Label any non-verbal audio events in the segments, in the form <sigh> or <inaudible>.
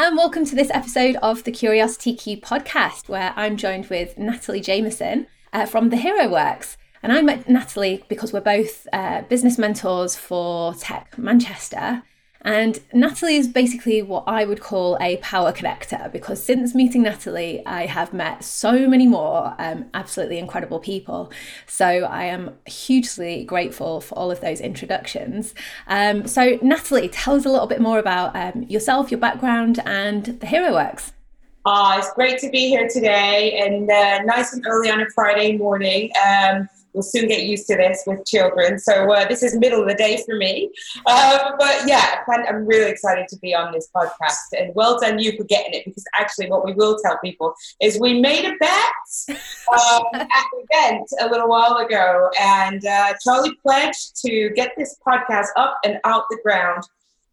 and welcome to this episode of the Curiosity Cube podcast, where I'm joined with Natalie Jameson uh, from the Hero Works. And I met Natalie because we're both uh, business mentors for Tech Manchester. And Natalie is basically what I would call a power connector because since meeting Natalie, I have met so many more um, absolutely incredible people. So I am hugely grateful for all of those introductions. Um, so, Natalie, tell us a little bit more about um, yourself, your background, and the Hero Works. Uh, it's great to be here today and uh, nice and early on a Friday morning. Um, we'll soon get used to this with children. So uh, this is middle of the day for me. Um, but yeah, I'm really excited to be on this podcast. And well done you for getting it because actually, what we will tell people is we made a bet <laughs> um, at the event a little while ago, and uh, Charlie pledged to get this podcast up and out the ground.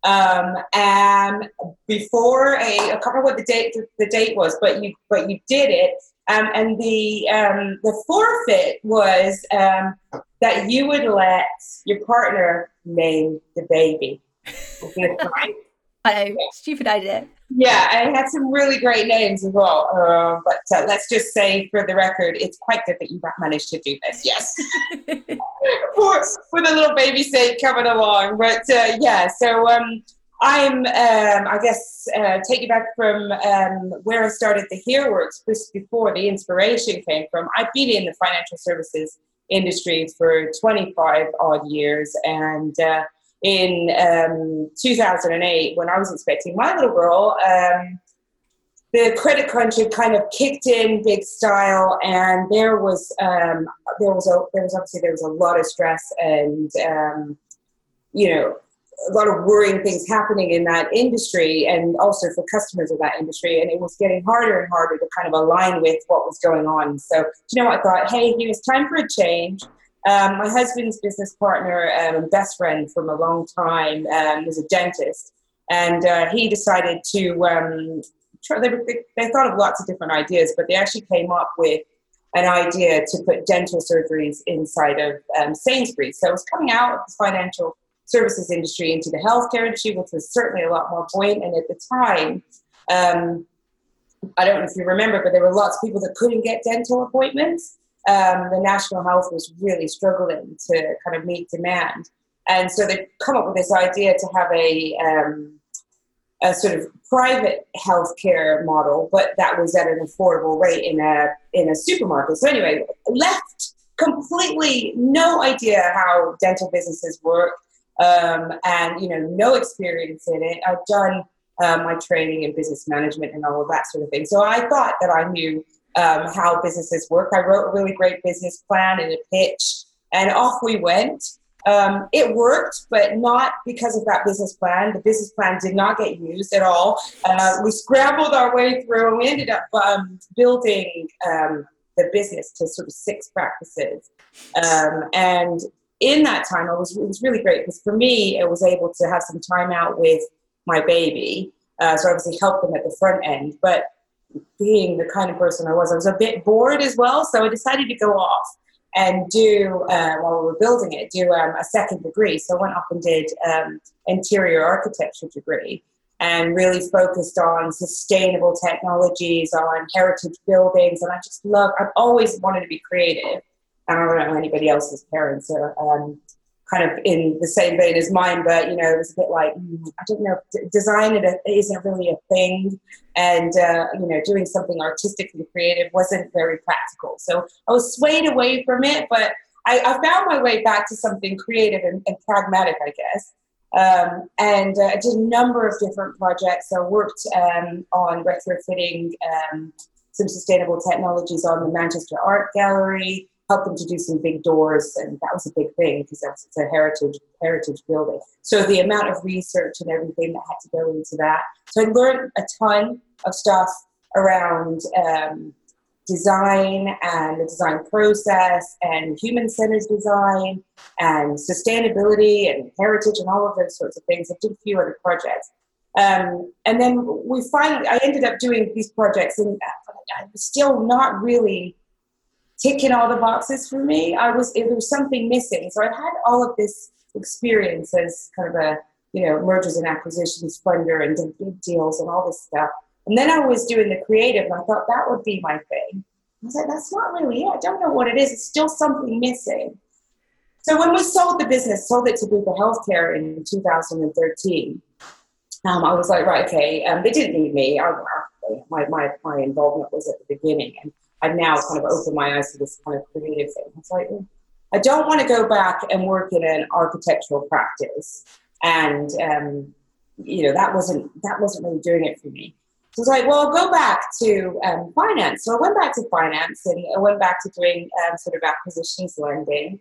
Um, and before a, I can't remember what the date the date was, but you but you did it um, and the um, the forfeit was um, that you would let your partner name the baby. <laughs> I know, stupid idea. Yeah, I had some really great names as well. Uh, but uh, let's just say, for the record, it's quite good that you managed to do this. Yes, <laughs> for, for the little baby sake coming along. But uh, yeah, so um, I'm, um, I guess, uh, take you back from um, where I started the Hero Works just before the inspiration came from. I've been in the financial services industry for 25 odd years. And uh, in um, 2008, when I was expecting my little girl, um, the credit crunch had kind of kicked in big style, and there was um, there was a there was obviously there was a lot of stress and um, you know a lot of worrying things happening in that industry and also for customers of that industry. And it was getting harder and harder to kind of align with what was going on. So, you know, I thought, hey, it's time for a change. Um, my husband's business partner um, and best friend from a long time um, was a dentist. And uh, he decided to, um, try, they, they, they thought of lots of different ideas, but they actually came up with an idea to put dental surgeries inside of um, Sainsbury's. So it was coming out of the financial services industry into the healthcare industry, which was certainly a lot more buoyant. And at the time, um, I don't know if you remember, but there were lots of people that couldn't get dental appointments. Um, the national health was really struggling to kind of meet demand. And so they come up with this idea to have a, um, a sort of private healthcare model, but that was at an affordable rate in a in a supermarket. So anyway, left completely no idea how dental businesses work um, and you know no experience in it. I've done uh, my training in business management and all of that sort of thing. So I thought that I knew um, how businesses work. I wrote a really great business plan and a pitch, and off we went. Um, it worked, but not because of that business plan. The business plan did not get used at all. Uh, we scrambled our way through, and we ended up um, building um, the business to sort of six practices. Um, and in that time, I was it was really great because for me, it was able to have some time out with my baby. Uh, so obviously help them at the front end, but being the kind of person I was, I was a bit bored as well. So I decided to go off and do uh, while we were building it, do um, a second degree. So I went up and did um, interior architecture degree and really focused on sustainable technologies, on heritage buildings, and I just love. I've always wanted to be creative I don't know anybody else's parents are um, kind of in the same vein as mine, but you know, it was a bit like mm, I don't know, design it isn't really a thing, and uh, you know, doing something artistically creative wasn't very practical. So I was swayed away from it, but I, I found my way back to something creative and, and pragmatic, I guess. Um, and uh, I did a number of different projects. I worked um, on retrofitting um, some sustainable technologies on the Manchester Art Gallery help them to do some big doors, and that was a big thing because it's a heritage heritage building. So the amount of research and everything that had to go into that. So I learned a ton of stuff around um, design and the design process and human centered design and sustainability and heritage and all of those sorts of things. I did a few other projects. Um, and then we finally, I ended up doing these projects and I was still not really ticking all the boxes for me. I was there was something missing. So I had all of this experience as kind of a you know, mergers and acquisitions funder and big deals and all this stuff. And then I was doing the creative, and I thought that would be my thing. I was like, that's not really it. I don't know what it is. It's still something missing. So when we sold the business, sold it to Bupa Healthcare in 2013, um, I was like, right, okay. Um, they didn't need me. I, my, my, my involvement was at the beginning. And I've now kind of opened my eyes to this kind of creative thing. It's like, I don't want to go back and work in an architectural practice. And, um, you know, that wasn't, that wasn't really doing it for me. So I was like, well, I'll go back to um, finance. So I went back to finance and I went back to doing um, sort of acquisitions lending.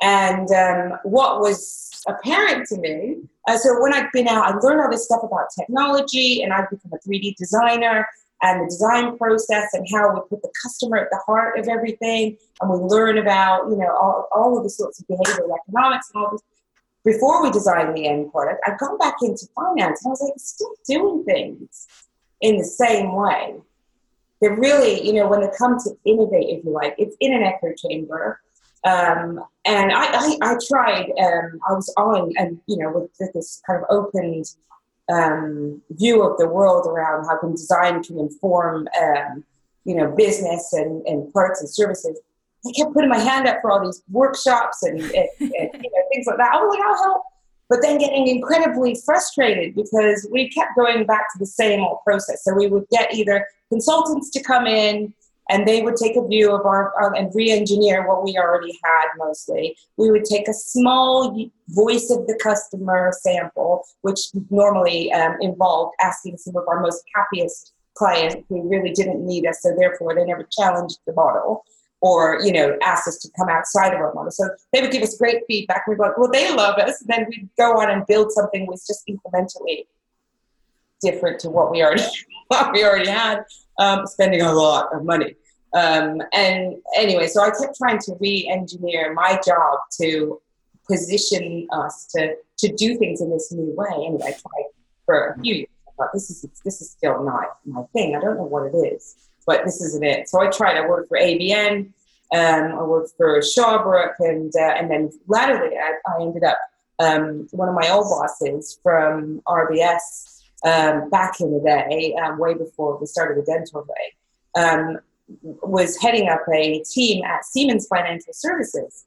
And um, what was apparent to me, uh, so when I'd been out, I learned all this stuff about technology and I'd become a 3D designer and the design process and how we put the customer at the heart of everything. And we learn about, you know, all, all of the sorts of behavioral economics and all this. Before we designed the end product, I'd gone back into finance and I was like, still doing things in the same way. They're really, you know, when they come to innovate, if you like, it's in an echo chamber. Um, and I, I, I tried, um, I was on, and, you know, with, with this kind of opened um, view of the world around how can design can inform, um, you know, business and, and products and services. I kept putting my hand up for all these workshops and, and, and you know, <laughs> things like that. I was like, I'll help but then getting incredibly frustrated because we kept going back to the same old process. So we would get either consultants to come in and they would take a view of our, uh, and re-engineer what we already had mostly. We would take a small voice of the customer sample, which normally um, involved asking some of our most happiest clients who really didn't need us, so therefore they never challenged the model or you know asked us to come outside of our model. So they would give us great feedback. We'd be like, well, they love us. And then we'd go on and build something was just incrementally different to what we already <laughs> what we already had, um, spending a lot of money. Um, and anyway, so I kept trying to re-engineer my job to position us to to do things in this new way. Anyway, I tried for a few years. I thought this is this is still not my thing. I don't know what it is but this isn't it. So I tried. I worked for ABN. Um, I worked for Shawbrook, and uh, and then latterly I, I ended up um, one of my old bosses from RBS um, back in the day, um, way before we started the dental day, um, was heading up a team at Siemens Financial Services.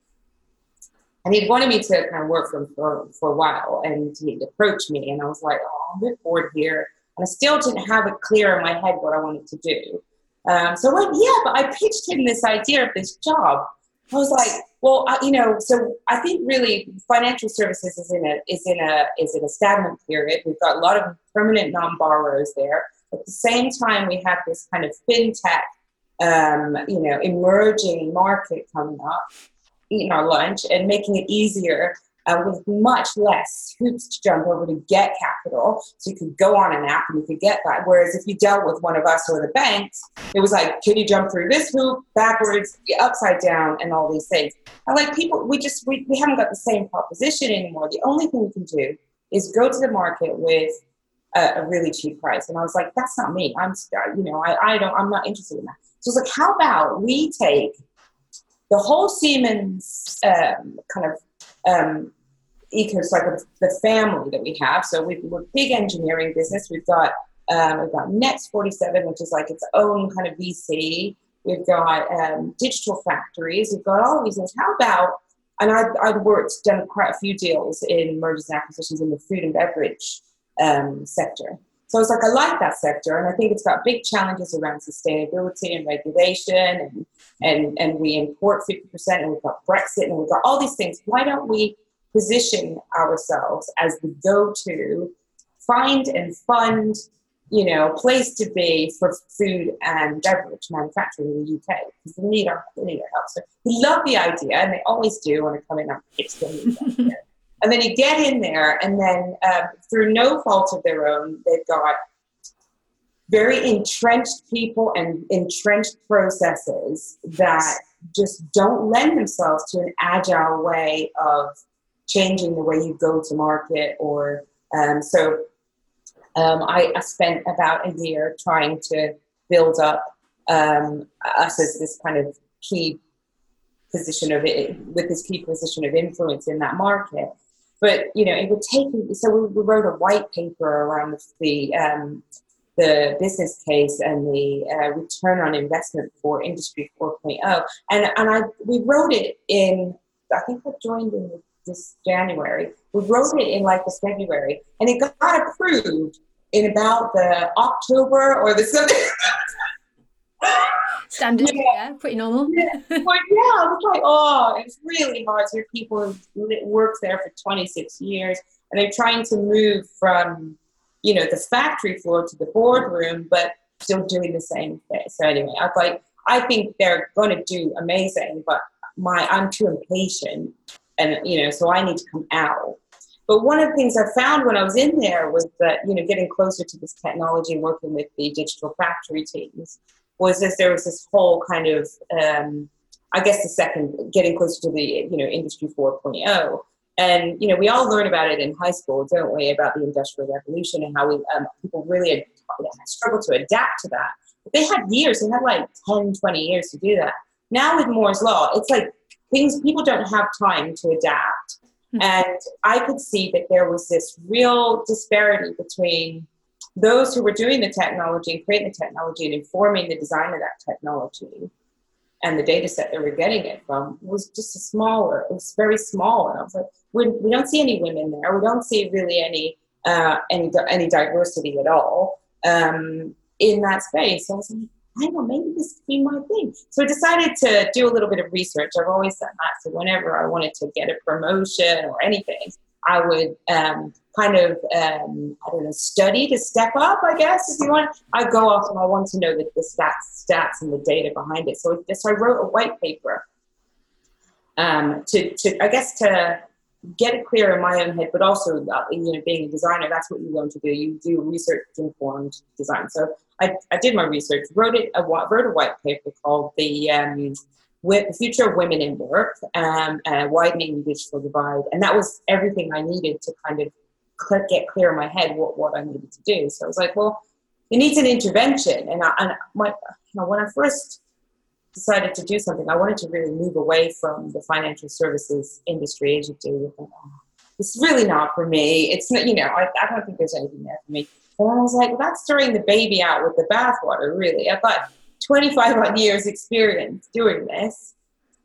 And he'd wanted me to kind of work for him for, for a while, and he approached me, and I was like, "Oh, I'm a bit bored here," and I still didn't have it clear in my head what I wanted to do. Um, so I went, yeah, but I pitched him this idea of this job. I was like, well, I, you know, so I think really financial services is in a is in a is in a stagnant period. We've got a lot of permanent non-borrowers there. At the same time, we have this kind of fintech, um, you know, emerging market coming up, eating our lunch and making it easier uh, with much less hoops to jump over to get capital. So you could go on an app and you could get that. Whereas if you dealt with one of us or the banks, it was like, can you jump through this hoop, backwards, upside down, and all these things. I like people, we just, we, we haven't got the same proposition anymore. The only thing we can do is go to the market with a, a really cheap price. And I was like, that's not me. I'm, you know, I, I don't, I'm not interested in that. So I was like, how about we take the whole Siemens um, kind of um, like the family that we have. So we, are a big engineering business. We've got um, we've got Next 47, which is like its own kind of VC. We've got um, digital factories. We've got all these things. How about and I've, I've worked done quite a few deals in mergers and acquisitions in the food and beverage um, sector. So it's like I like that sector, and I think it's got big challenges around sustainability and regulation, and and and we import fifty percent, and we've got Brexit, and we've got all these things. Why don't we position ourselves as the go-to find and fund you know place to be for food and beverage manufacturing in the UK because they need our they need our help. So we love the idea, and they always do when they come in. <laughs> It's and then you get in there, and then um, through no fault of their own, they've got very entrenched people and entrenched processes that just don't lend themselves to an agile way of changing the way you go to market or um, so um, I, I, spent about a year trying to build up um, us as this kind of key position of it with this key position of influence in that market but you know, it would take. So we, we wrote a white paper around the um, the business case and the uh, return on investment for Industry 4.0, and and I we wrote it in. I think I joined in this January. We wrote it in like this February, and it got approved in about the October or the <laughs> something. Standard, yeah. yeah. pretty normal. yeah. But yeah, I was like, oh, it's really hard. So people who worked there for 26 years, and they're trying to move from, you know, the factory floor to the boardroom, but still doing the same thing. So anyway, I was like, I think they're going to do amazing, but my I'm too impatient, and you know, so I need to come out. But one of the things I found when I was in there was that you know, getting closer to this technology and working with the digital factory teams was as there was this whole kind of um, I guess the second getting closer to the you know industry 4.0 and you know we all learn about it in high school don't we about the industrial revolution and how we um, people really struggle to adapt to that. But they had years they had like 10 20 years to do that. Now with moore's law it's like things people don't have time to adapt. Mm-hmm. and i could see that there was this real disparity between those who were doing the technology and creating the technology and informing the design of that technology and the data set that we're getting it from was just a smaller, it was very small. And I was like, we, we don't see any women there. We don't see really any, uh, any, any diversity at all um, in that space. So I was like, I know, maybe this could be my thing. So I decided to do a little bit of research. I've always done that. So whenever I wanted to get a promotion or anything, I would um, kind of um, I don't know study to step up, I guess if you want. I go off and I want to know the, the stats, stats and the data behind it. So, so I wrote a white paper um, to, to I guess to get it clear in my own head, but also uh, you know being a designer, that's what you want to do. You do research informed design. So I, I did my research, wrote it, a, wrote a white paper called the um, with future of women in work, um, uh, widening the digital divide, and that was everything I needed to kind of get clear in my head what, what I needed to do. So I was like, well, it needs an intervention, and, I, and my, you know, when I first decided to do something, I wanted to really move away from the financial services industry as you do. oh, it's really not for me. It's not, you know, I, I don't think there's anything there for me. And I was like, well, that's throwing the baby out with the bathwater, really. I've got 25 odd years experience doing this,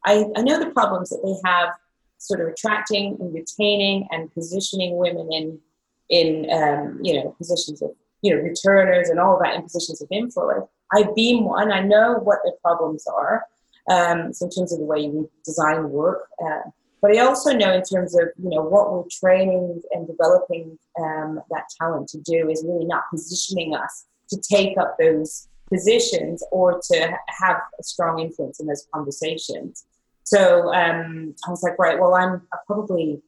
I, I know the problems that they have sort of attracting and retaining and positioning women in in um, you know positions of you know returners and all that in positions of influence. I've been one. I know what the problems are. Um, so in terms of the way we design work, uh, but I also know in terms of you know what we're training and developing um, that talent to do is really not positioning us to take up those positions or to have a strong influence in those conversations. So um, I was like, right, well, I'm probably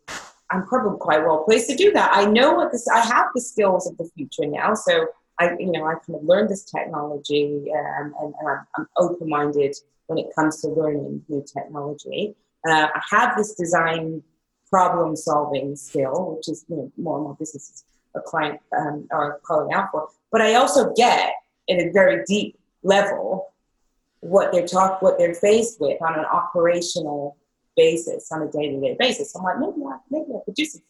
I'm probably quite well placed to do that. I know what this. I have the skills of the future now, so I, you know, I kind of learned this technology, um, and, and, I'm, I'm open minded when it comes to learning new technology. Uh, I have this design problem solving skill, which is you know more and more businesses are client um, are calling out for. But I also get in a very deep level what they're talk what they're faced with on an operational basis on a day-to-day basis. I'm like, maybe I, maybe I could do something.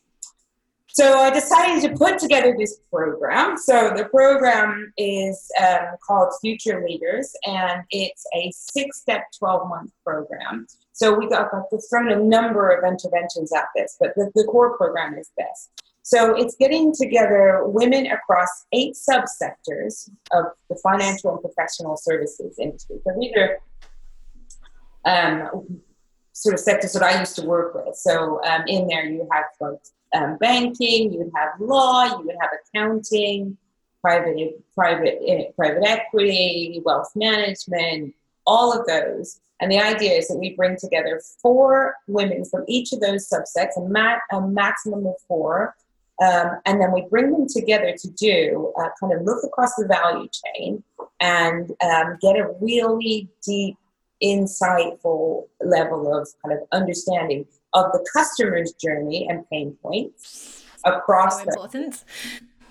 So I decided to put together this program. So the program is um, called Future Leaders, and it's a six-step, 12-month program. So we got, got thrown a number of interventions at this, but the, the core program is this. So it's getting together women across eight subsectors of the financial and professional services industry. So these are um, sort of sectors that I used to work with. So um, in there you have like um, banking, you would have law, you would have accounting, private private eh, private equity, wealth management, all of those. And the idea is that we bring together four women from each of those subsets, a, ma- a maximum of four, um, and then we bring them together to do uh, kind of look across the value chain and um, get a really deep, insightful level of kind of understanding of the customer's journey and pain points across so important.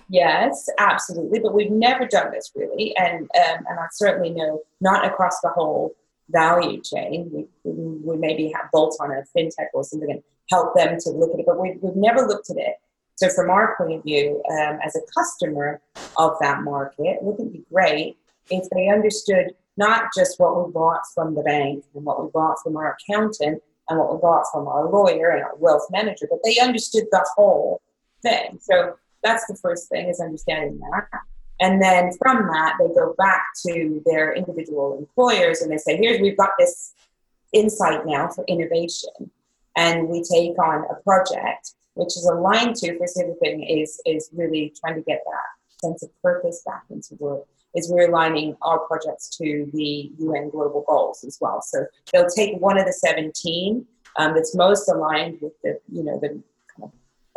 Yes, absolutely. But we've never done this really, and um, and I certainly know not across the whole value chain. We, we maybe have bolt on a fintech or something and help them to look at it. But we've, we've never looked at it. So from our point of view, um, as a customer of that market, wouldn't it be great if they understood not just what we bought from the bank and what we bought from our accountant and what we bought from our lawyer and our wealth manager, but they understood the whole thing. So that's the first thing is understanding that. And then from that, they go back to their individual employers and they say, here's, we've got this insight now for innovation. And we take on a project which is aligned to, first everything is, is really trying to get that sense of purpose back into work is we're aligning our projects to the UN global goals as well. So they'll take one of the 17 um, that's most aligned with the, you know, the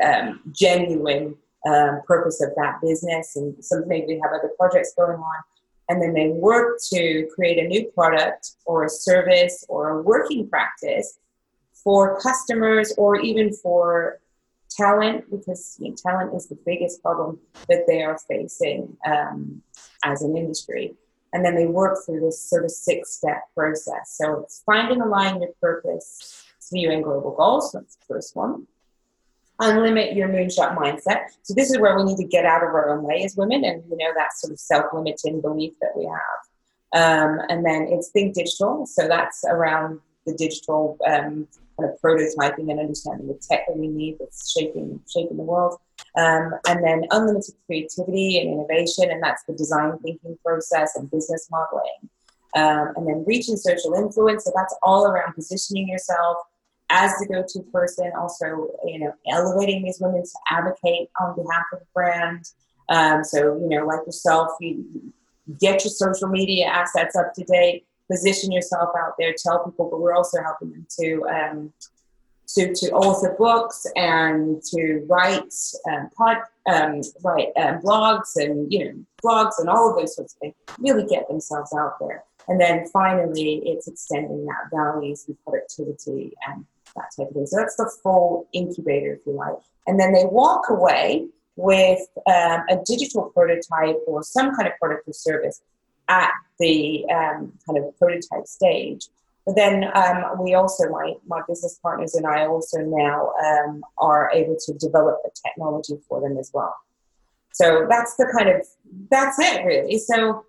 um, genuine um, purpose of that business. And some maybe have other projects going on. And then they work to create a new product or a service or a working practice for customers or even for talent because you know, talent is the biggest problem that they are facing um, as an industry. And then they work through this sort of six step process. So it's find and align your purpose UN global goals. That's the first one. Unlimit your moonshot mindset. So this is where we need to get out of our own way as women and you know that sort of self-limiting belief that we have. Um, and then it's think digital. So that's around the digital um, kind of prototyping and understanding the tech that we need that's shaping shaping the world. Um, and then unlimited creativity and innovation, and that's the design thinking process and business modeling. Um, and then reaching social influence, so that's all around positioning yourself as the go-to person. Also, you know, elevating these women to advocate on behalf of the brand. Um, so, you know, like yourself, you get your social media assets up to date position yourself out there, tell people, but we're also helping them to um, to to author books and to write um, pod, um, write um, blogs and you know blogs and all of those sorts of things. Really get themselves out there, and then finally, it's extending that values and productivity and that type of thing. So that's the full incubator, if you like. And then they walk away with um, a digital prototype or some kind of product or service at the um, kind of prototype stage. But then um, we also, my, my business partners and I also now um, are able to develop the technology for them as well. So that's the kind of, that's it really. So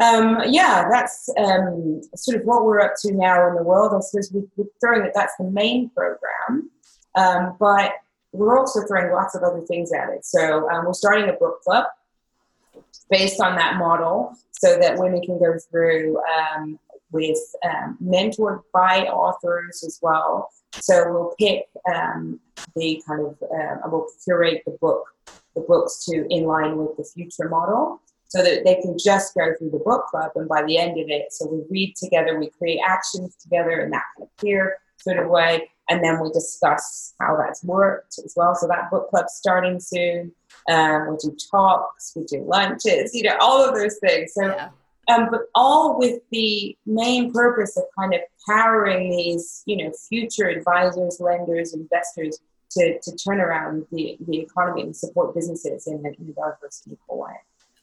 um, yeah, that's um, sort of what we're up to now in the world. I suppose we, are throwing it, that's the main program. Um, but we're also throwing lots of other things at it. So we're starting a book club based on that model so that women can go through um, with um, mentored by authors as well. So we'll pick um, the kind of, uh, we'll curate the book, the books to in line with the future model so that they can just go through the book club and by the end of it, so we read together, we create actions together in that kind of peer sort of way, and then we discuss how that's worked as well. So that book club's starting soon. Um, we do talks, we do lunches, you know, all of those things. So, yeah. um, but all with the main purpose of kind of powering these, you know, future advisors, lenders, investors to, to turn around the, the economy and support businesses in, in a diverse and equal way.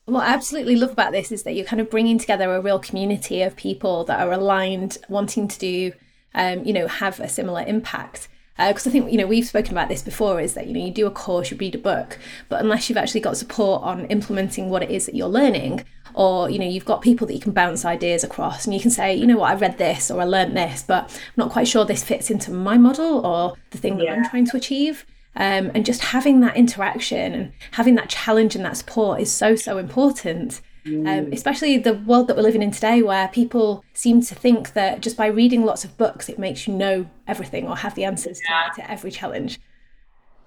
What I absolutely love about this is that you're kind of bringing together a real community of people that are aligned, wanting to do, um, you know, have a similar impact. Because uh, I think you know we've spoken about this before is that you know you do a course you read a book but unless you've actually got support on implementing what it is that you're learning or you know you've got people that you can bounce ideas across and you can say you know what I read this or I learned this but I'm not quite sure this fits into my model or the thing yeah. that I'm trying to achieve. Um, and just having that interaction and having that challenge and that support is so so important um, mm. especially the world that we're living in today, where people seem to think that just by reading lots of books, it makes you know everything or have the answers yeah. to, to, every challenge.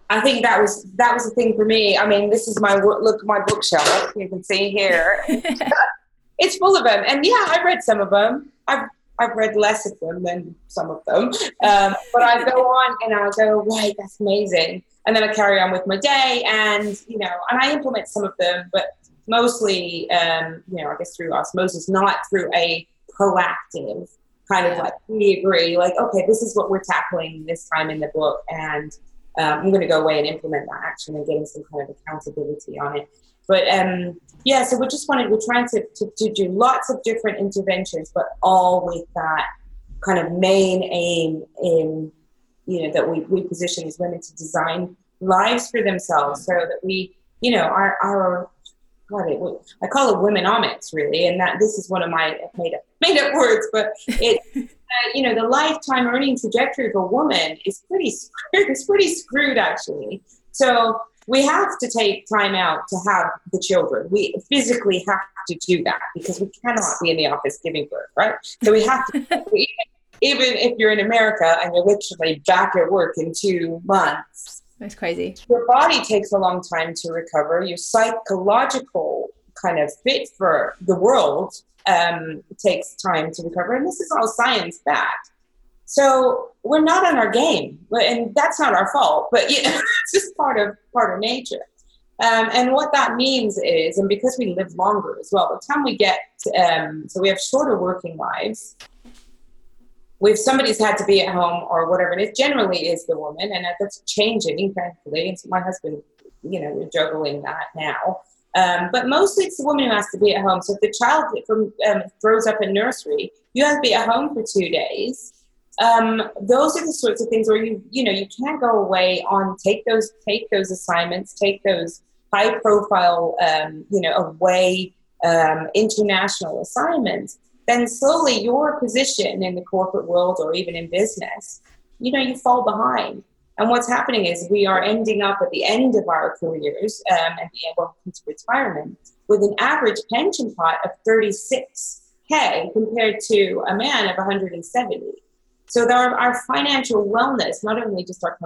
I think that was that was the thing for me. I mean, this is my look my bookshelf. You can see here, <laughs> it's full of them, and yeah, I've read some of them. I've I've read less of them than some of them, um, but I go on and I go, right, that's amazing, and then I carry on with my day, and you know, and I implement some of them, but mostly, um, you know, I guess through osmosis, not through a proactive kind of like we agree, like, okay, this is what we're tackling this time in the book, and um, I'm going to go away and implement that action and getting some kind of accountability on it. But um, yeah, so we're just wanted, we're trying to, to, to do lots of different interventions, but all with that kind of main aim in you know that we, we position these women to design lives for themselves so that we you know our our what it I call it womenomics really, and that this is one of my made up made up words, but it <laughs> uh, you know the lifetime earning trajectory of a woman is pretty screwed. It's pretty screwed actually. So we have to take time out to have the children. We physically have to do that because we cannot be in the office giving birth, right? So we have to. <laughs> even if you're in America and you're literally back at work in two months, that's crazy. Your body takes a long time to recover. Your psychological kind of fit for the world um, takes time to recover. And this is all science backed. So we're not on our game, and that's not our fault. But you know, <laughs> it's just part of part of nature. Um, and what that means is, and because we live longer as well, the time we get, um, so we have shorter working lives, if somebody's had to be at home or whatever it is, generally is the woman, and that's changing, thankfully. My husband, you know, we're juggling that now. Um, but mostly it's the woman who has to be at home. So if the child from um, grows up in nursery, you have to be at home for two days. Um, those are the sorts of things where you you know you can't go away on take those take those assignments, take those high profile um, you know away um, international assignments then slowly your position in the corporate world or even in business, you know, you fall behind. And what's happening is we are ending up at the end of our careers um, and the well, into retirement with an average pension pot of 36k compared to a man of 170. So our, our financial wellness, not only just our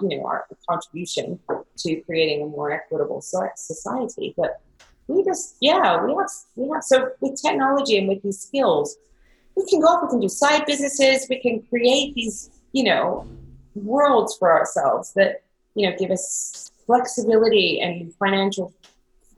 you know our contribution to creating a more equitable society, but we just yeah we have we have so with technology and with these skills we can go off we can do side businesses we can create these you know worlds for ourselves that you know give us flexibility and financial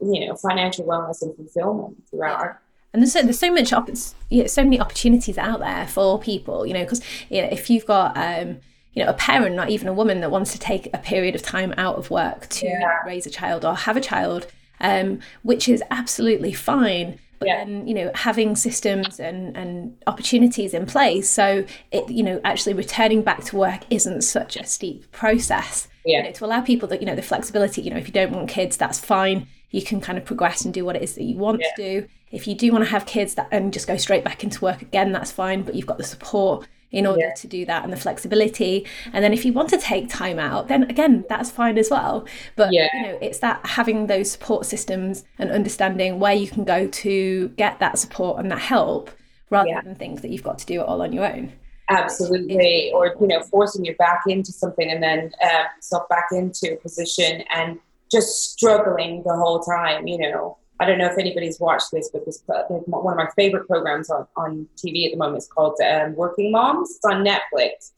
you know financial wellness and fulfillment throughout our and there's so, there's so much op- you know, so many opportunities out there for people you know because you know if you've got um you know a parent not even a woman that wants to take a period of time out of work to yeah. raise a child or have a child um, which is absolutely fine. But yeah. then, you know, having systems and, and opportunities in place, so it, you know, actually returning back to work isn't such a steep process. Yeah. You know, to allow people that, you know, the flexibility, you know, if you don't want kids, that's fine. You can kind of progress and do what it is that you want yeah. to do. If you do want to have kids that and just go straight back into work again, that's fine. But you've got the support in order yeah. to do that and the flexibility. And then if you want to take time out, then again, that's fine as well. But yeah. you know, it's that having those support systems and understanding where you can go to get that support and that help rather yeah. than think that you've got to do it all on your own. Absolutely. Or, you know, forcing you back into something and then um, self back into a position and just struggling the whole time, you know. I don't know if anybody's watched this, but this one of my favorite programs on, on TV at the moment is called um, Working Moms. It's on Netflix.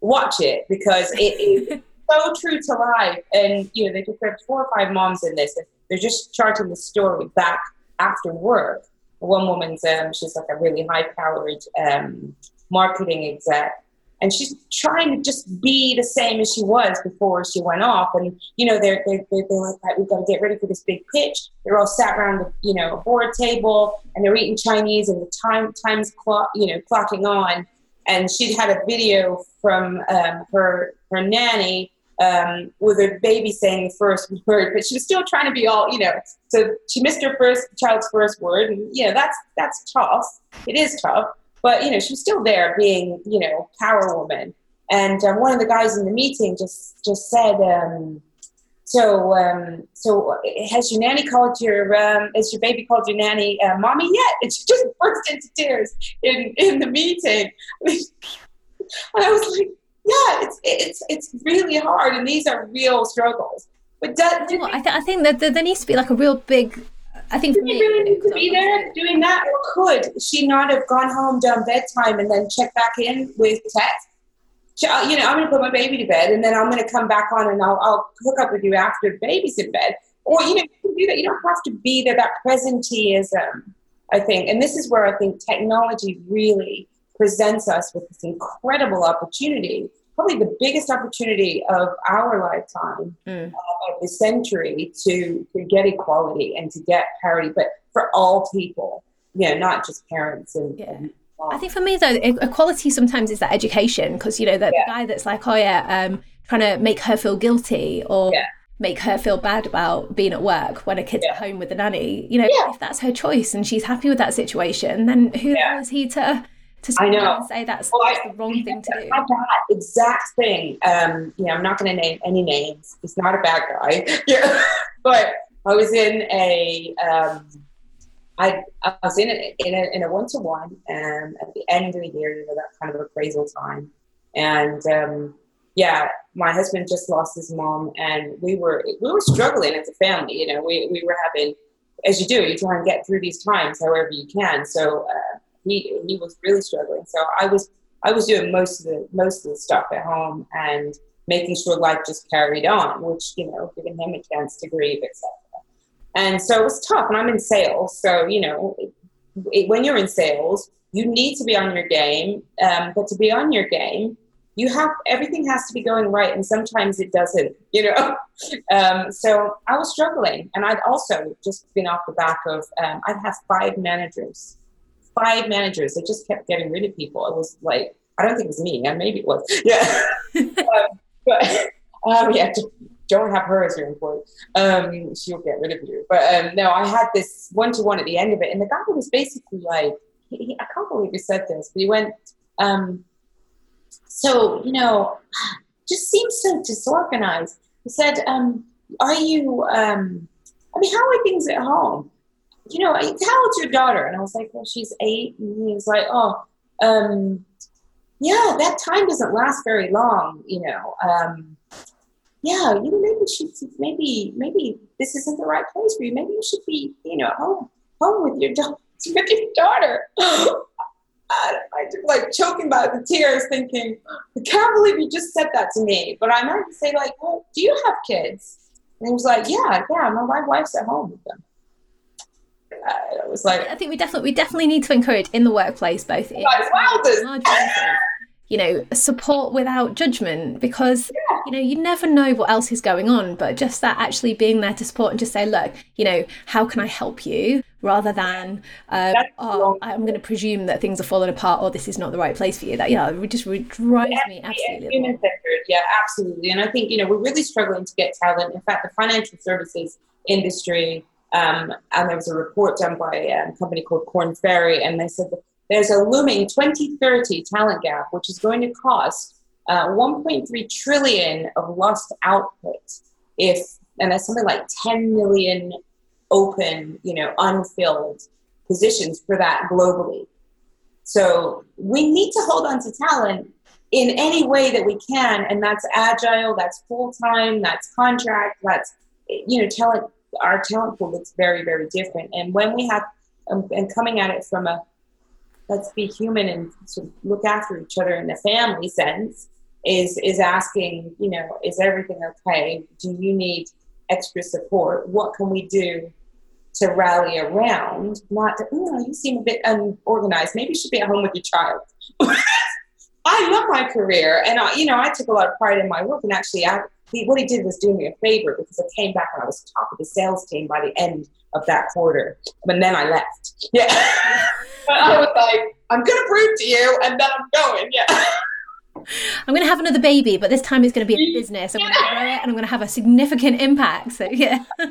Watch it because it is <laughs> so true to life. And you know, they just have four or five moms in this, and they're just charting the story back after work. One woman's um, she's like a really high-powered um, marketing exec, and she's trying to just be the same as she was before she went off. And you know, they're they're, they're, they're like, right, we've got to get ready for this big pitch. They're all sat around the you know a board table and they're eating Chinese and the time times clock you know clocking on. And she'd had a video from um, her her nanny um, with her baby saying the first <laughs> word, but she was still trying to be all, you know. So she missed her first child's first word, and you know that's that's tough. It is tough. But you know, she was still there, being you know, power woman. And um, one of the guys in the meeting just just said, um, "So, um, so has your nanny called your um, has your baby called your nanny uh, mommy yet?" And she just <laughs> burst into tears in in the meeting. <laughs> and I was like, "Yeah, it's it's it's really hard, and these are real struggles." But does, well, I, th- I think that there needs to be like a real big I think Did me, really need to be there doing that, or could she not have gone home, done bedtime, and then checked back in with Ted? Uh, you know, I'm going to put my baby to bed, and then I'm going to come back on, and I'll, I'll hook up with you after the baby's in bed. Or you know, you can do that. You don't have to be there. That presenteeism, I think, and this is where I think technology really presents us with this incredible opportunity probably the biggest opportunity of our lifetime mm. uh, of the century to to get equality and to get parity, but for all people, you know, not just parents and, yeah. and I think for me though, equality sometimes is that education because you know the, yeah. guy that's like, oh yeah, um, trying to make her feel guilty or yeah. make her feel bad about being at work when a kid's yeah. at home with the nanny. You know, if that's her choice and she's happy with that situation, then who who is he to? To I know. say that's, well, that's I, the wrong thing to do. That exact thing. Um, you know, I'm not going to name any names. He's not a bad guy. <laughs> yeah, but I was in a. Um, I, I was in a, in a, in a one-to-one and at the end of the year, you know, that kind of appraisal time. And um, yeah, my husband just lost his mom and we were, we were struggling as a family. You know, we, we were having, as you do, you try and get through these times however you can. So uh, he, he was really struggling. So I was, I was doing most of the, most of the stuff at home and making sure life just carried on, which, you know, giving him a chance to grieve, etc. And so it was tough. And I'm in sales. So, you know, it, when you're in sales, you need to be on your game. Um, but to be on your game, you have everything has to be going right. And sometimes it doesn't, <laughs> you know. um, so I was struggling. And I'd also just been off the back of, um, I'd have five managers, five managers. They just kept getting rid of people. It was like, I don't think it was me. And maybe it was. Yeah. <laughs> um, but um, yeah, don't have her as your employee. Um, she'll get rid of you. But um, no, I had this one to one at the end of it, and the guy was basically like, he, he, I can't believe he said this, but he went, um, so you know, just seems so disorganized. He said, um, "Are you? Um, I mean, how are things at home? You know, how old's your daughter?" And I was like, "Well, she's eight. And he was like, "Oh." Um, yeah, that time doesn't last very long, you know. Um, yeah, you know, maybe should, maybe, maybe this isn't the right place for you. Maybe you should be, you know, home, home with your, da- <laughs> with your daughter. <laughs> I, just like choking by the tears, thinking, I can't believe you just said that to me. But I might say, like, well, do you have kids? And he was like, yeah, yeah, my wife's at home with them. Uh, it was like I think we definitely we definitely need to encourage in the workplace both in you know, support without judgment because, yeah. you know, you never know what else is going on. But just that actually being there to support and just say, look, you know, how can I help you rather than, um, oh, I'm going to presume that things are falling apart or this is not the right place for you. That, yeah, it just drives yeah, me absolutely. Yeah, absolutely. And I think, you know, we're really struggling to get talent. In fact, the financial services industry, um, and there was a report done by a company called Korn Ferry, and they said there's a looming 2030 talent gap, which is going to cost uh, 1.3 trillion of lost output if, and that's something like 10 million open, you know, unfilled positions for that globally. So we need to hold on to talent in any way that we can, and that's agile, that's full time, that's contract, that's you know talent. Our talent pool looks very, very different, and when we have um, and coming at it from a let's be human and look after each other in the family sense is is asking you know is everything okay? Do you need extra support? What can we do to rally around? Not to, oh, you seem a bit unorganized. Maybe you should be at home with your child. <laughs> I love my career and I, you know i took a lot of pride in my work and actually I, he, what he did was do me a favor because I came back and I was top of the sales team by the end of that quarter. But then I left. Yeah. But <laughs> I was like, I'm going to prove to you, and then I'm going. Yeah. I'm going to have another baby, but this time it's going to be a business. I'm going to grow it, and I'm going to have a significant impact. So yeah. <laughs>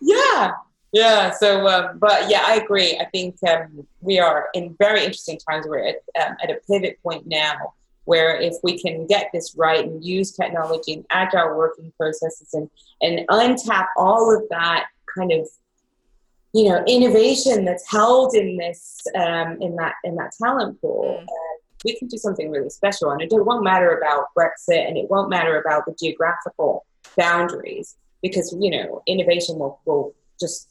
yeah, yeah. So, um, but yeah, I agree. I think um, we are in very interesting times. We're at, um, at a pivot point now, where if we can get this right and use technology and agile working processes and and untap all of that kind of you know innovation that's held in this um, in that in that talent pool. Mm. Uh, we can do something really special, and it won't matter about Brexit, and it won't matter about the geographical boundaries because you know innovation will will just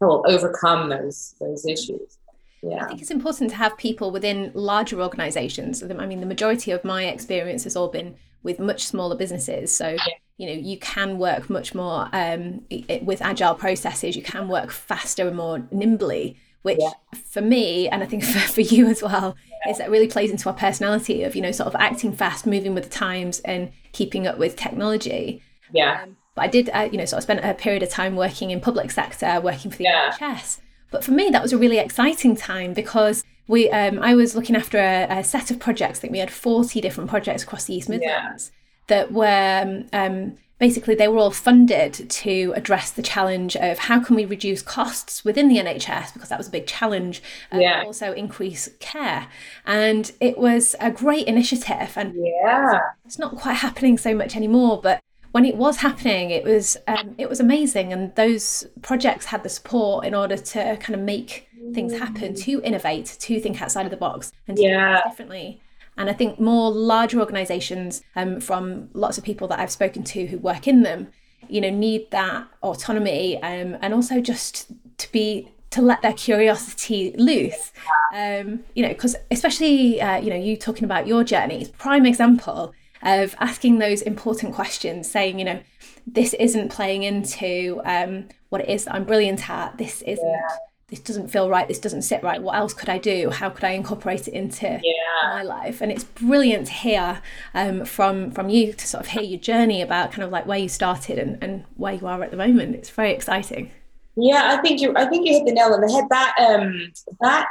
will overcome those those issues. Yeah. I think it's important to have people within larger organizations. I mean, the majority of my experience has all been with much smaller businesses. So, you know, you can work much more um, with agile processes, you can work faster and more nimbly, which yeah. for me, and I think <laughs> for, for you as well, yeah. is that really plays into our personality of, you know, sort of acting fast, moving with the times and keeping up with technology. Yeah. Um, but I did, uh, you know, sort of spent a period of time working in public sector, working for the yeah. NHS but for me, that was a really exciting time because we um, I was looking after a, a, set of projects. I think we had 40 different projects across the East Midlands yeah. that were um, basically they were all funded to address the challenge of how can we reduce costs within the NHS because that was a big challenge and yeah. also increase care and it was a great initiative and yeah it's not quite happening so much anymore but when it was happening it was um, it was amazing and those projects had the support in order to kind of make things happen to innovate to think outside of the box and to yeah. differently and I think more larger organizations, um, from lots of people that I've spoken to who work in them, you know, need that autonomy um, and also just to be to let their curiosity loose. Um, you know, because especially uh, you know you talking about your journey, prime example of asking those important questions, saying you know this isn't playing into um, what it is that I'm brilliant at. This isn't. Yeah. this doesn't feel right. This doesn't sit right. What else could i do? How could i incorporate it into yeah. my life? And it's brilliant to hear um, from from you to sort of hear your journey about kind of like where you started and, and where you are at the moment. It's very exciting. Yeah i think you i think you hit the nail on the head. That um that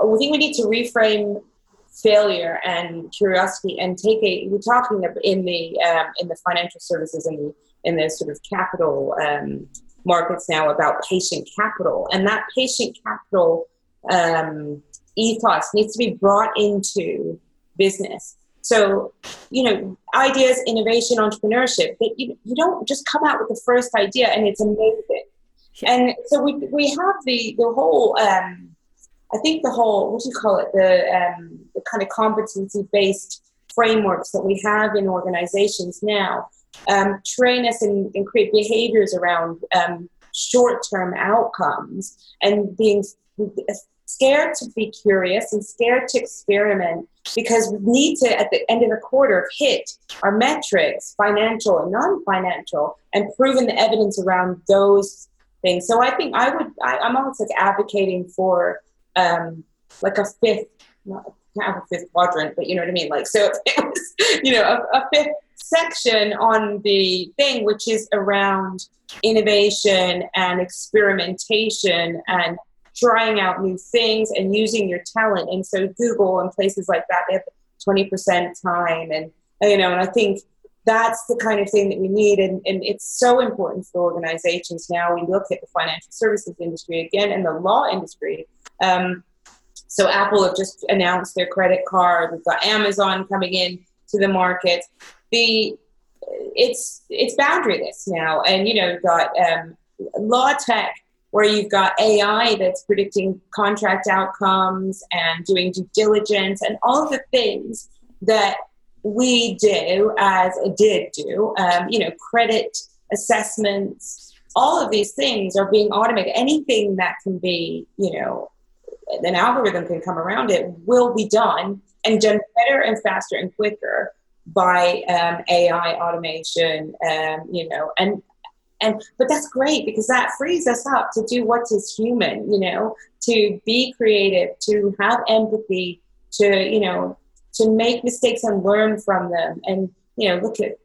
i think we need to reframe failure and curiosity and take a we're talking in the um, in the financial services and the in the sort of capital um, markets now about patient capital, and that patient capital um, ethos needs to be brought into business. So, you know, ideas, innovation, entrepreneurship, that you, you don't just come out with the first idea and it's amazing. And so we, we have the, the whole, um, I think the whole, what do you call it? The, um, the kind of competency based frameworks that we have in organizations now um, train us and, create behaviors around um, short-term outcomes and being scared to be curious and scared to experiment because we need to at the end of the quarter hit our metrics financial and non-financial and proven the evidence around those things so i think i would I, am almost like advocating for um, like a fifth not, have a fifth quadrant but you know what i mean like so <laughs> it was you know a, a fifth section on the thing, which is around innovation and experimentation and trying out new things and using your talent. And so Google and places like that, they have 20% time. And, you know, and I think that's the kind of thing that we need. And, and it's so important for organizations now. We look at the financial services industry again and the law industry. Um, so Apple have just announced their credit card. We've got Amazon coming in to the market the it's it's boundaryless now, and you know you've got um, law tech where you've got AI that's predicting contract outcomes and doing due diligence and all the things that we do as did do. Um, you know, credit assessments, all of these things are being automated. Anything that can be, you know, an algorithm can come around it will be done and done better and faster and quicker by um, AI automation, um, you know, and and but that's great because that frees us up to do what is human, you know, to be creative, to have empathy, to you know, to make mistakes and learn from them, and you know, look at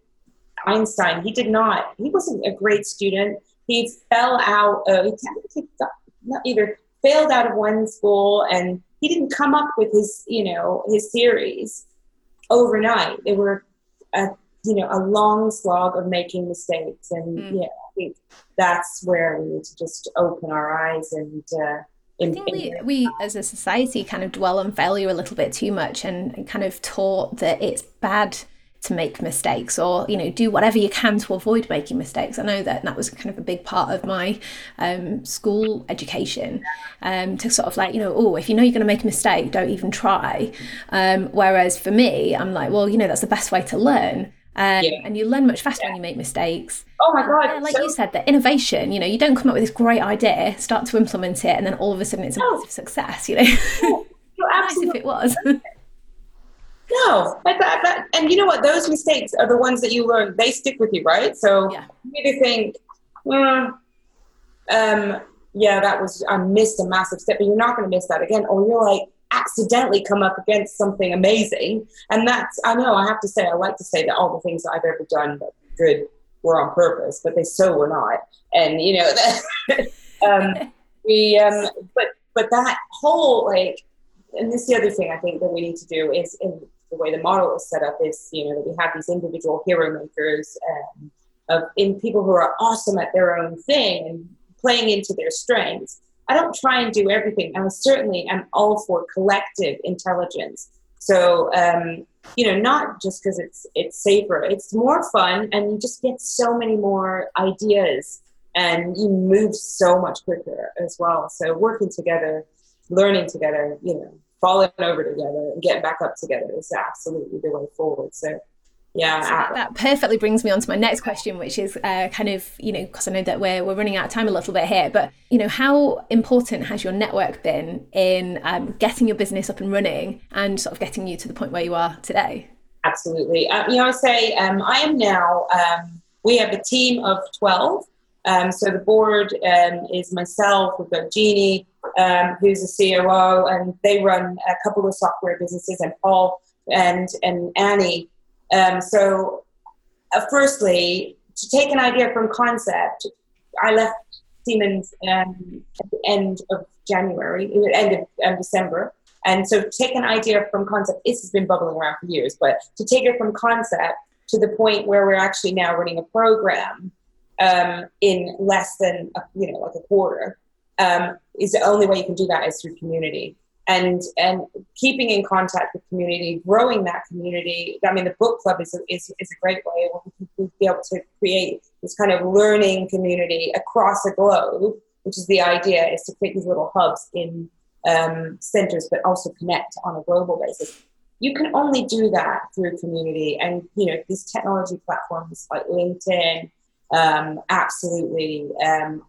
Einstein. He did not. He wasn't a great student. He fell out. Of, he got, not either failed out of one school and he didn't come up with his you know his theories overnight. They were, a, you know, a long slog of making mistakes, and mm. yeah, I think that's where we need to just open our eyes and. Uh, I think we, we as a society kind of dwell on failure a little bit too much and, and kind of taught that it's bad to make mistakes or you know do whatever you can to avoid making mistakes i know that that was kind of a big part of my um, school education um, to sort of like you know oh if you know you're going to make a mistake don't even try um, whereas for me i'm like well you know that's the best way to learn um, yeah. and you learn much faster yeah. when you make mistakes. Oh my god! Yeah, like so- you said, the innovation. You know, you don't come up with this great idea, start to implement it, and then all of a sudden it's a no. massive success. You know, <laughs> nice if it was. <laughs> No, but that, that, and you know what? Those mistakes are the ones that you learn. They stick with you, right? So yeah. you to think, mm, um, yeah, that was I missed a massive step, but you're not going to miss that again. Or you're like accidentally come up against something amazing, and that's I know I have to say I like to say that all the things that I've ever done that good were on purpose, but they so were not. And you know, <laughs> um, we um, but but that whole like and this is the other thing I think that we need to do is in the way the model is set up is you know that we have these individual hero makers um, of in people who are awesome at their own thing and playing into their strengths. I don't try and do everything. I certainly am all for collective intelligence. So um, you know, not just because it's it's safer. It's more fun, and you just get so many more ideas, and you move so much quicker as well. So working together, learning together, you know, falling over together, and getting back up together is absolutely the way forward. So yeah so that, that, perfectly brings me on to my next question which is uh, kind of you know because i know that we're, we're running out of time a little bit here but you know how important has your network been in um, getting your business up and running and sort of getting you to the point where you are today? Absolutely. Um, you know i say um, i am now um, we have a team of 12 um, so the board um, is myself we've got jeannie who's a coo and they run a couple of software businesses and paul and and annie um, so, uh, firstly, to take an idea from concept, I left Siemens um, at the end of January, end of um, December. And so, take an idea from concept. This has been bubbling around for years, but to take it from concept to the point where we're actually now running a program um, in less than a, you know like a quarter um, is the only way you can do that is through community and and keeping in contact with community, growing that community. I mean, the book club is a, is, is a great way where we can be able to create this kind of learning community across the globe, which is the idea, is to create these little hubs in um, centers, but also connect on a global basis. You can only do that through community, and you know these technology platforms like LinkedIn, um, absolutely um,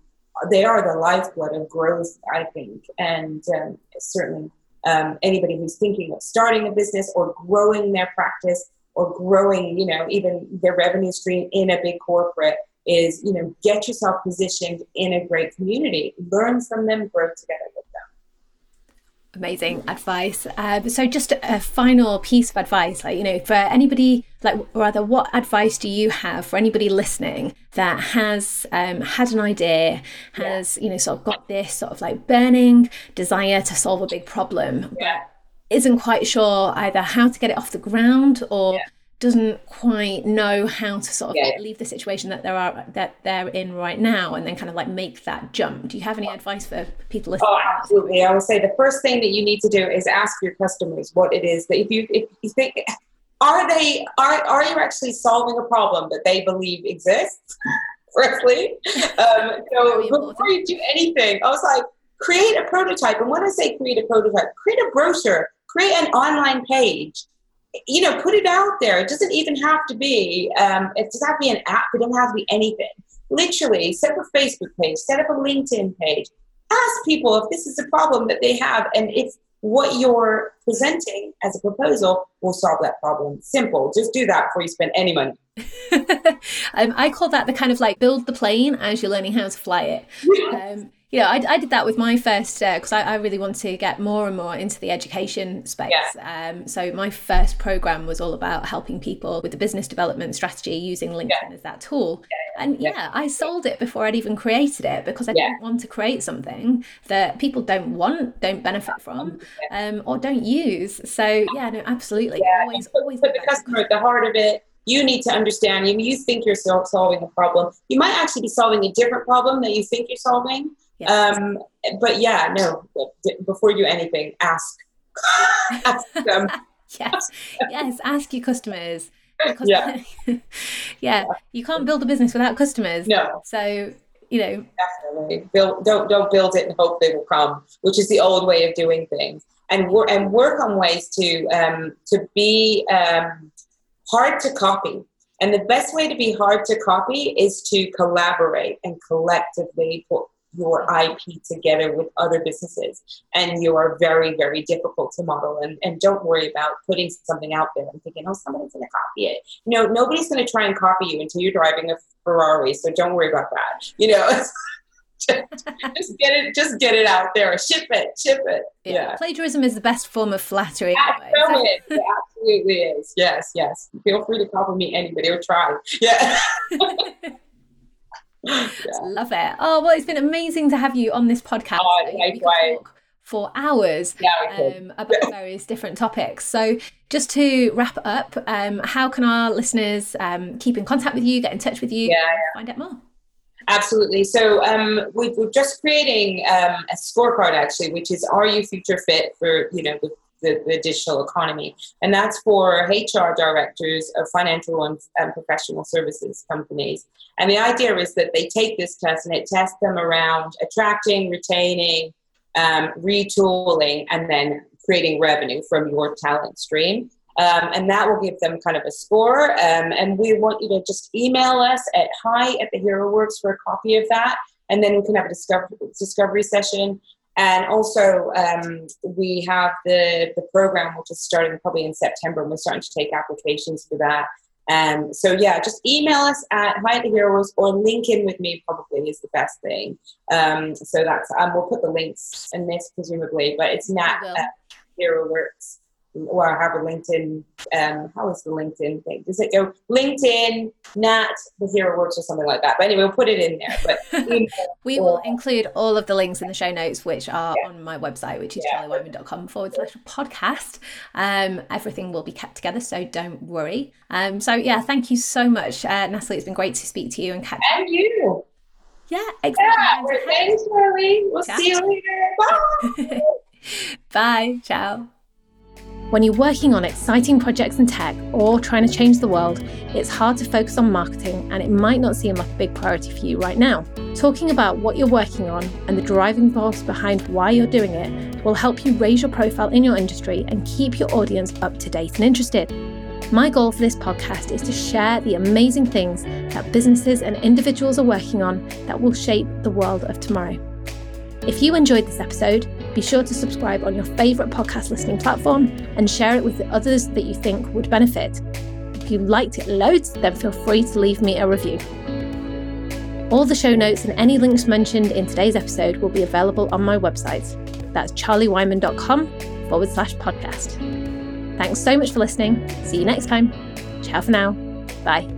they are the lifeblood of growth, I think, and um, certainly um, anybody who's thinking of starting a business or growing their practice or growing, you know, even their revenue stream in a big corporate is, you know, get yourself positioned in a great community, learn from them, grow together with them. Amazing advice. Um, so, just a final piece of advice, like you know, for anybody, like rather, what advice do you have for anybody listening that has um, had an idea, has you know, sort of got this sort of like burning desire to solve a big problem, yeah. but isn't quite sure either how to get it off the ground or yeah. doesn't quite know how to sort of yeah. leave the situation that there are that they're in right now and then kind of like make that jump. Do you have any advice for people listening? oh absolutely. I would say the first thing that you need to do is ask your customers what it is that if you if you think are they are, are you actually solving a problem that they believe exists <laughs> firstly um, so before you do anything i was like create a prototype and when i say create a prototype create a brochure create an online page you know, put it out there. It doesn't even have to be, um, it doesn't have to be an app. It doesn't have to be anything. Literally, set up a Facebook page, set up a LinkedIn page. Ask people if this is a problem that they have and if what you're presenting as a proposal will solve that problem. Simple. Just do that before you spend any money. <laughs> um, I call that the kind of like build the plane as you're learning how to fly it. <laughs> Um, know, I, I did that with my first because uh, I, I, really want to get more and more into the education space. Yeah. Um, so my first program was all about helping people with the business development strategy using LinkedIn yeah. as that tool. Yeah, and yeah, I sold it before I'd even created it because I didn't want to create something that people don't want, don't benefit from, um, or don't use. So yeah, no, absolutely. Always, always. Put the customer at the heart of it you need to understand you, you think you're solving a problem you might actually be solving a different problem that you think you're solving Yes. Um, but yeah, no, before you do anything, ask. <laughs> ask them. <laughs> yes, yes, ask your customers. <laughs> yeah. yeah, you can't build a business without customers. No. So, you know. Definitely. Build, don't, don't build it and hope they will come, which is the old way of doing things. And, work and work on ways to, um, to be um, hard to copy. And the best way to be hard to copy is to collaborate and collectively put your IP together with other businesses. And you are very, very difficult to model. And, and don't worry about putting something out there and thinking, oh, somebody's going to copy it. You know, nobody's going to try and copy you until you're driving a Ferrari. So don't worry about that. You know, just, <laughs> just get it, just get it out there. Ship it, ship it. Yeah. yeah. Plagiarism is the best form of flattery. So. <laughs> it absolutely is. Yes, yes. Feel free to copy me anybody or try. Yeah. <laughs> yeah. Love it. Oh well, it's been amazing to have you on this podcast. Oh, likewise for hours yeah, um, about <laughs> various different topics. So, just to wrap up, um, how can our listeners um, keep in contact with you, get in touch with you, yeah, yeah. find out more? Absolutely. So um, we, are just creating um, a scorecard actually, which is Are you future fit for you know the, the, the, digital economy? And that's for HR directors of financial and, and professional services companies. And the idea is that they take this test and it tests them around attracting, retaining, um, retooling, and then creating revenue from your talent stream. Um, and that will give them kind of a score. Um, and we want you to just email us at hi at the Hero Works for a copy of that. And then we can have a discovery, discovery session. And also, um, we have the, the program, which is starting probably in September, and we're starting to take applications for that. Um, so yeah, just email us at Hi the Heroes or link in with me probably is the best thing. Um, so that's um, we'll put the links in this presumably, but it's not Hero Works or I have a LinkedIn. Um, how is the LinkedIn thing? Does it go LinkedIn, Nat, the Hero Works, or something like that? But anyway, we'll put it in there. But <laughs> we will include all of the links in the show notes, which are yeah. on my website, which is yeah. charliewyman.com forward slash podcast. Um, everything will be kept together, so don't worry. Um, so yeah, thank you so much, uh, Natalie. It's been great to speak to you and catch. And you. Yeah, exactly. Yeah, thanks, Charlie. We'll Ciao. see you later. Bye. <laughs> Bye. Ciao. When you're working on exciting projects in tech or trying to change the world, it's hard to focus on marketing and it might not seem like a big priority for you right now. Talking about what you're working on and the driving force behind why you're doing it will help you raise your profile in your industry and keep your audience up to date and interested. My goal for this podcast is to share the amazing things that businesses and individuals are working on that will shape the world of tomorrow. If you enjoyed this episode, be sure to subscribe on your favourite podcast listening platform and share it with the others that you think would benefit. If you liked it loads, then feel free to leave me a review. All the show notes and any links mentioned in today's episode will be available on my website. That's charliewyman.com forward slash podcast. Thanks so much for listening. See you next time. Ciao for now. Bye.